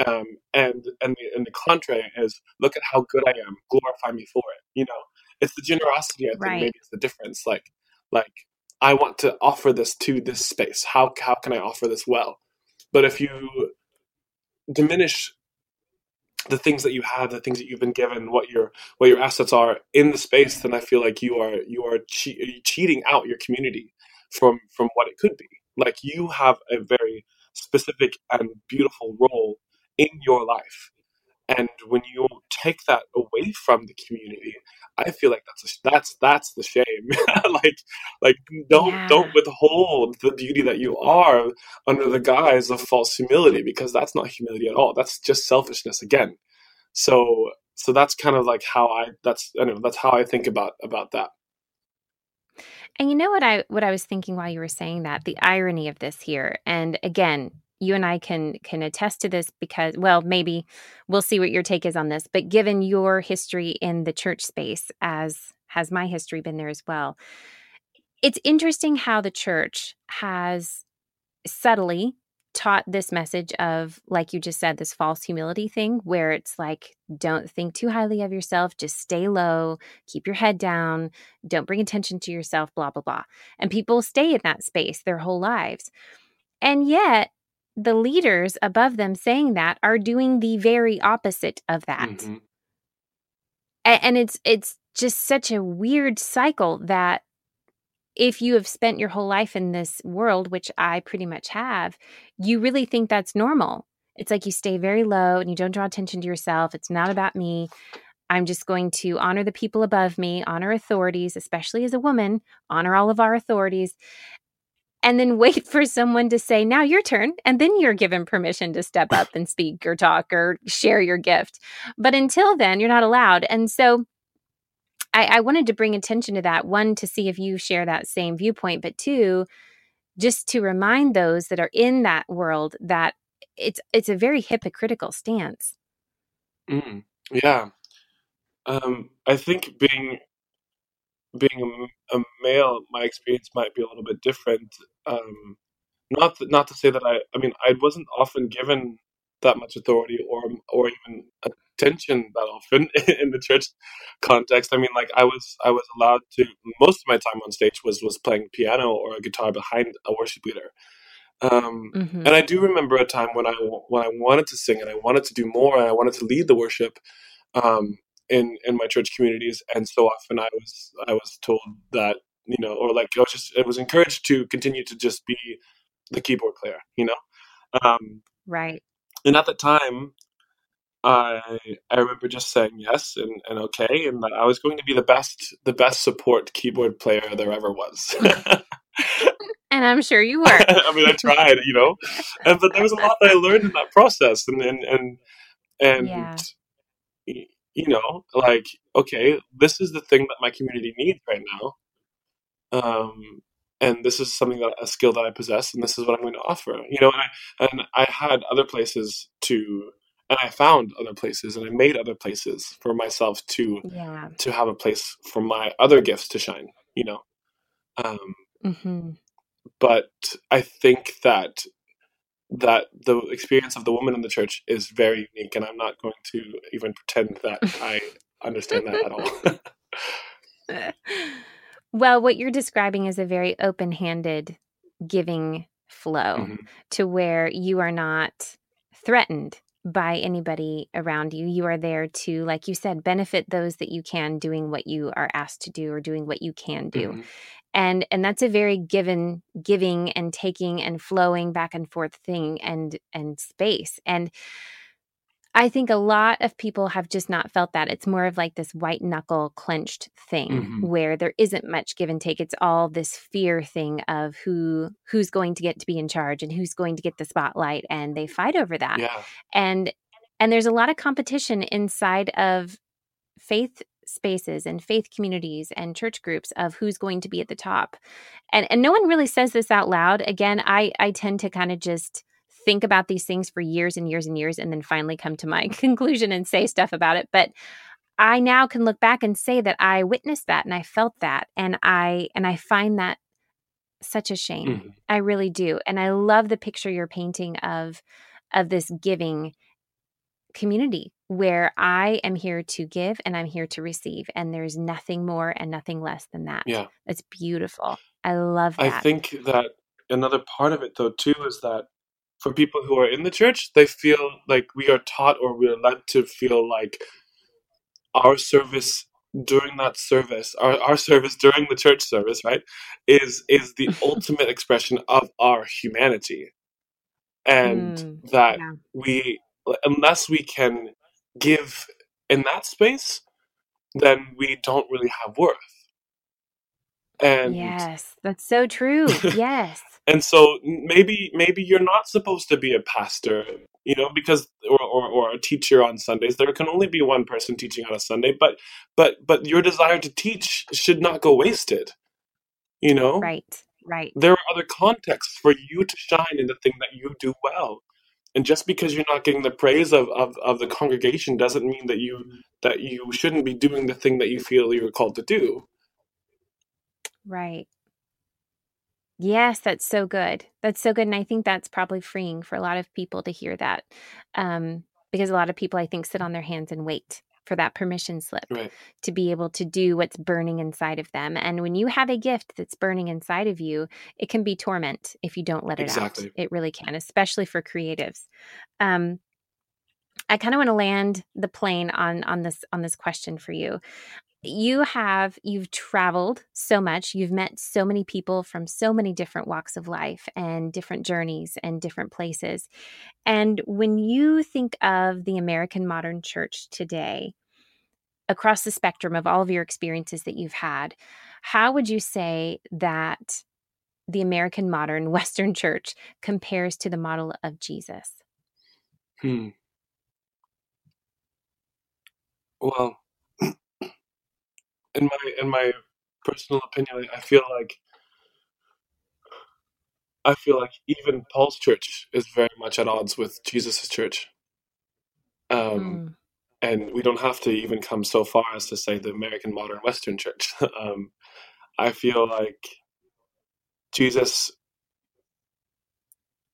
um, and and the, and the contrary is look at how good I am, glorify me for it. You know, it's the generosity. I think right. maybe is the difference. Like like I want to offer this to this space. How how can I offer this well? But if you diminish the things that you have, the things that you've been given, what your what your assets are in the space, then I feel like you are you are che- cheating out your community from from what it could be. Like you have a very specific and beautiful role in your life, and when you take that away from the community, I feel like that's a, that's that's the shame. like like don't don't withhold the beauty that you are under the guise of false humility because that's not humility at all. That's just selfishness again. So so that's kind of like how I that's I know that's how I think about about that. And you know what I what I was thinking while you were saying that, the irony of this here. And again, you and I can can attest to this because well, maybe we'll see what your take is on this, but given your history in the church space as has my history been there as well. It's interesting how the church has subtly taught this message of like you just said this false humility thing where it's like don't think too highly of yourself just stay low keep your head down don't bring attention to yourself blah blah blah and people stay in that space their whole lives and yet the leaders above them saying that are doing the very opposite of that hmm A- and it's it's just such a weird cycle that if you have spent your whole life in this world, which I pretty much have, you really think that's normal. It's like you stay very low and you don't draw attention to yourself. It's not about me. I'm just going to honor the people above me, honor authorities, especially as a woman, honor all of our authorities, and then wait for someone to say, now your turn. And then you're given permission to step up and speak or talk or share your gift. But until then, you're not allowed. And so, I, I wanted to bring attention to that. One, to see if you share that same viewpoint, but two, just to remind those that are in that world that it's it's a very hypocritical stance. Mm, yeah. Um, I think being being a, a, male, my experience might be a little bit different. Um, not th- not to say that I, I mean, I wasn't often given that much authority or or even attention that often in the church context. I mean, like I was I was allowed to most of my time on stage was was playing piano or a guitar behind a worship leader. Um, mm-hmm. And I do remember a time when I when I wanted to sing and I wanted to do more and I wanted to lead the worship um, in in my church communities. And so often I was I was told that you know, or like I was just I was encouraged to continue to just be the keyboard player, you know. Um, right. And at the time, I I remember just saying yes and, and okay, and that I was going to be the best the best support keyboard player there ever was. and I'm sure you were. I mean, I tried, you know, and, but there was a lot that I learned in that process, and and and and yeah. You know, like okay, this is the thing that my community needs right now. Um, and this is something that a skill that I possess, and this is what I'm going to offer. You know, and I and I had other places to, and I found other places, and I made other places for myself to yeah. to have a place for my other gifts to shine. You know, um, mm-hmm. but I think that that the experience of the woman in the church is very unique, and I'm not going to even pretend that I understand that at all. Well, what you're describing is a very open handed giving flow mm-hmm. to where you are not threatened by anybody around you. You are there to, like you said, benefit those that you can doing what you are asked to do or doing what you can do. Mm-hmm. And and that's a very given giving and taking and flowing back and forth thing and and space. And I think a lot of people have just not felt that. It's more of like this white knuckle clenched thing mm-hmm. where there isn't much give and take. It's all this fear thing of who who's going to get to be in charge and who's going to get the spotlight and they fight over that. Yeah. And and there's a lot of competition inside of faith spaces and faith communities and church groups of who's going to be at the top. And and no one really says this out loud. Again, I I tend to kind of just think about these things for years and years and years and then finally come to my conclusion and say stuff about it but i now can look back and say that i witnessed that and i felt that and i and i find that such a shame mm-hmm. i really do and i love the picture you're painting of of this giving community where i am here to give and i'm here to receive and there's nothing more and nothing less than that. Yeah. It's beautiful. I love that. i think that another part of it though too is that for people who are in the church, they feel like we are taught or we are led to feel like our service during that service, our, our service during the church service, right, is is the ultimate expression of our humanity. And mm, that yeah. we unless we can give in that space, then we don't really have worth. And yes, that's so true. Yes and so maybe maybe you're not supposed to be a pastor you know because or, or, or a teacher on sundays there can only be one person teaching on a sunday but but but your desire to teach should not go wasted you know right right there are other contexts for you to shine in the thing that you do well and just because you're not getting the praise of, of, of the congregation doesn't mean that you that you shouldn't be doing the thing that you feel you're called to do right Yes, that's so good. That's so good. And I think that's probably freeing for a lot of people to hear that. Um, because a lot of people, I think, sit on their hands and wait for that permission slip right. to be able to do what's burning inside of them. And when you have a gift that's burning inside of you, it can be torment if you don't let it exactly. out. It really can, especially for creatives. Um, I kind of want to land the plane on on this on this question for you you have you've traveled so much you've met so many people from so many different walks of life and different journeys and different places. And when you think of the american modern church today across the spectrum of all of your experiences that you've had how would you say that the american modern western church compares to the model of jesus? Hmm. Well in my in my personal opinion, I feel like I feel like even Paul's church is very much at odds with Jesus' church. Um, Mm. and we don't have to even come so far as to say the American modern Western church. um, I feel like Jesus.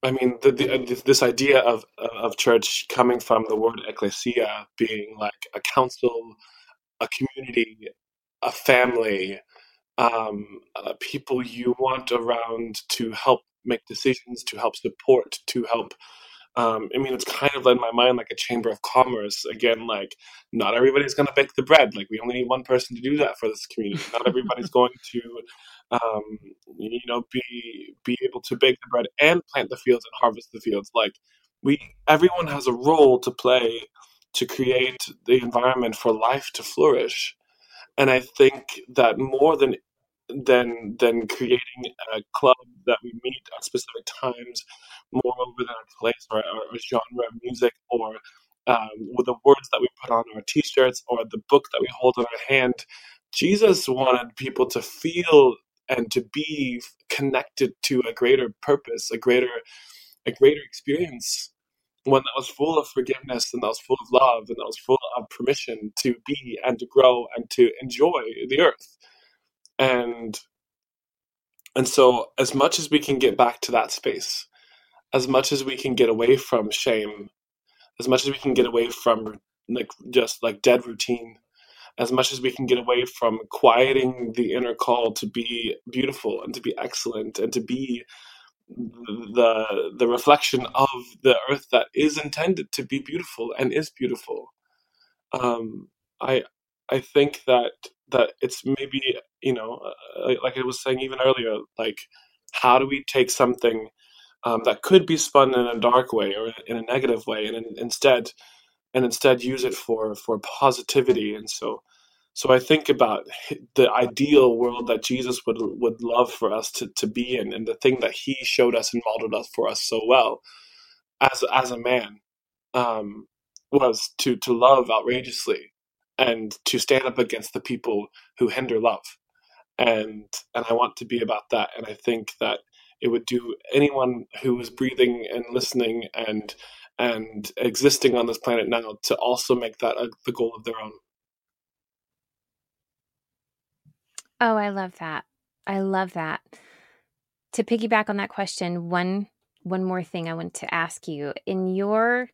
I mean, the, the, this idea of of church coming from the word ecclesia being like a council, a community, a family, um, uh, people you want around to help make decisions, to help support, to help um, I mean, it's kind of in my mind like a chamber of commerce. Again, like not everybody's going to bake the bread. Like we only need one person to do that for this community. Not everybody's going to, um, you know, be be able to bake the bread and plant the fields and harvest the fields. Like we, everyone has a role to play to create the environment for life to flourish. And I think that more than than than creating a club that we meet at specific times more than a place or, or a genre of music or um, with the words that we put on our t-shirts or the book that we hold in our hand jesus wanted people to feel and to be connected to a greater purpose a greater a greater experience one that was full of forgiveness and that was full of love and that was full of permission to be and to grow and to enjoy the earth. And and so as much as we can get back to that space as much as we can get away from shame as much as we can get away from like just like dead routine as much as we can get away from quieting the inner call to be beautiful and to be excellent and to be the the reflection of the earth that is intended to be beautiful and is beautiful. Um i i think that that it's maybe you know uh, like i was saying even earlier like how do we take something um, that could be spun in a dark way or in a negative way and in, instead and instead use it for for positivity? And so so I think about the ideal world that Jesus would would love for us to, to be in, and the thing that He showed us and modeled us for us so well, as as a man, um, was to to love outrageously, and to stand up against the people who hinder love, and and I want to be about that, and I think that it would do anyone who is breathing and listening and and existing on this planet now to also make that a, the goal of their own. Oh, I love that. I love that. To piggyback on that question, one one more thing I want to ask you. In your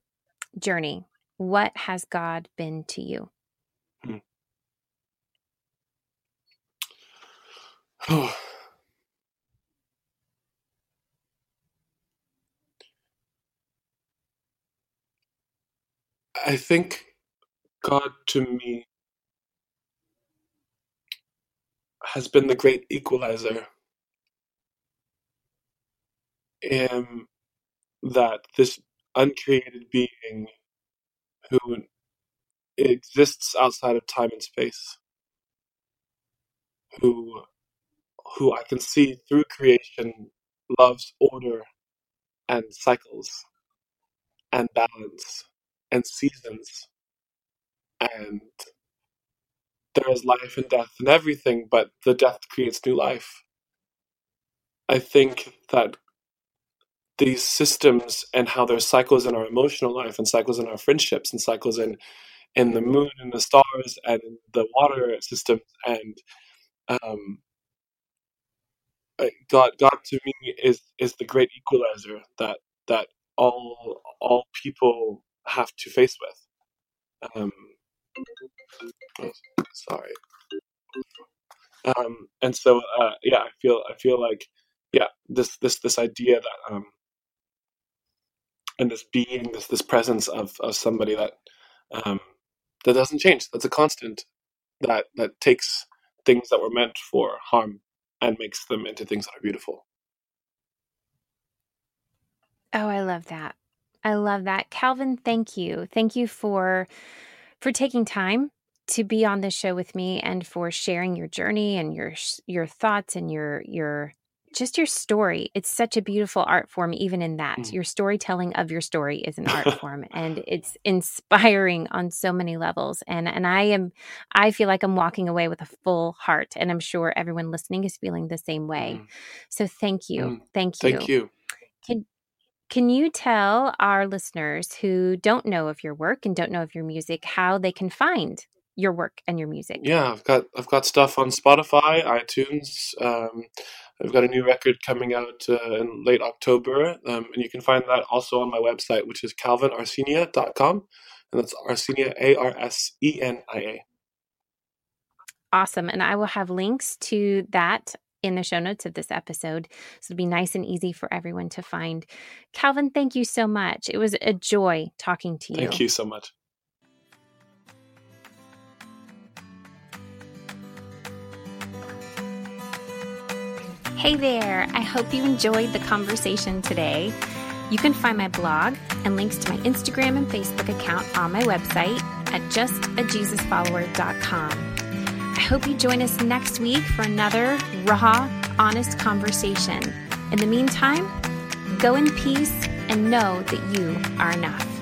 journey, what has God been to you? Hmm. I think God to me has been the great equalizer. In that this uncreated being who exists outside of time and space, who who I can see through creation loves order and cycles and balance and seasons and there is life and death and everything, but the death creates new life. I think that these systems and how there's cycles in our emotional life and cycles in our friendships and cycles in in the moon and the stars and the water systems and um, God God to me is is the great equalizer that that all all people have to face with. Um, sorry. Um, and so uh, yeah, I feel I feel like yeah this this this idea that um, and this being this this presence of of somebody that um, that doesn't change that's a constant that that takes things that were meant for harm and makes them into things that are beautiful Oh, I love that. I love that. Calvin, thank you. Thank you for for taking time to be on this show with me and for sharing your journey and your your thoughts and your your just your story. It's such a beautiful art form, even in that. Mm. Your storytelling of your story is an art form and it's inspiring on so many levels. And and I am I feel like I'm walking away with a full heart. And I'm sure everyone listening is feeling the same way. Mm. So thank you. Mm. Thank you. Thank you. Can can you tell our listeners who don't know of your work and don't know of your music how they can find your work and your music? Yeah, I've got I've got stuff on Spotify, iTunes. Um, I've got a new record coming out uh, in late October, um, and you can find that also on my website, which is calvinarsenia.com, and that's Arsenia A R S E N I A. Awesome, and I will have links to that in the show notes of this episode. So it'll be nice and easy for everyone to find. Calvin, thank you so much. It was a joy talking to you. Thank you so much. Hey there! I hope you enjoyed the conversation today. You can find my blog and links to my Instagram and Facebook account on my website at justajesusfollower.com. I hope you join us next week for another raw, honest conversation. In the meantime, go in peace and know that you are enough.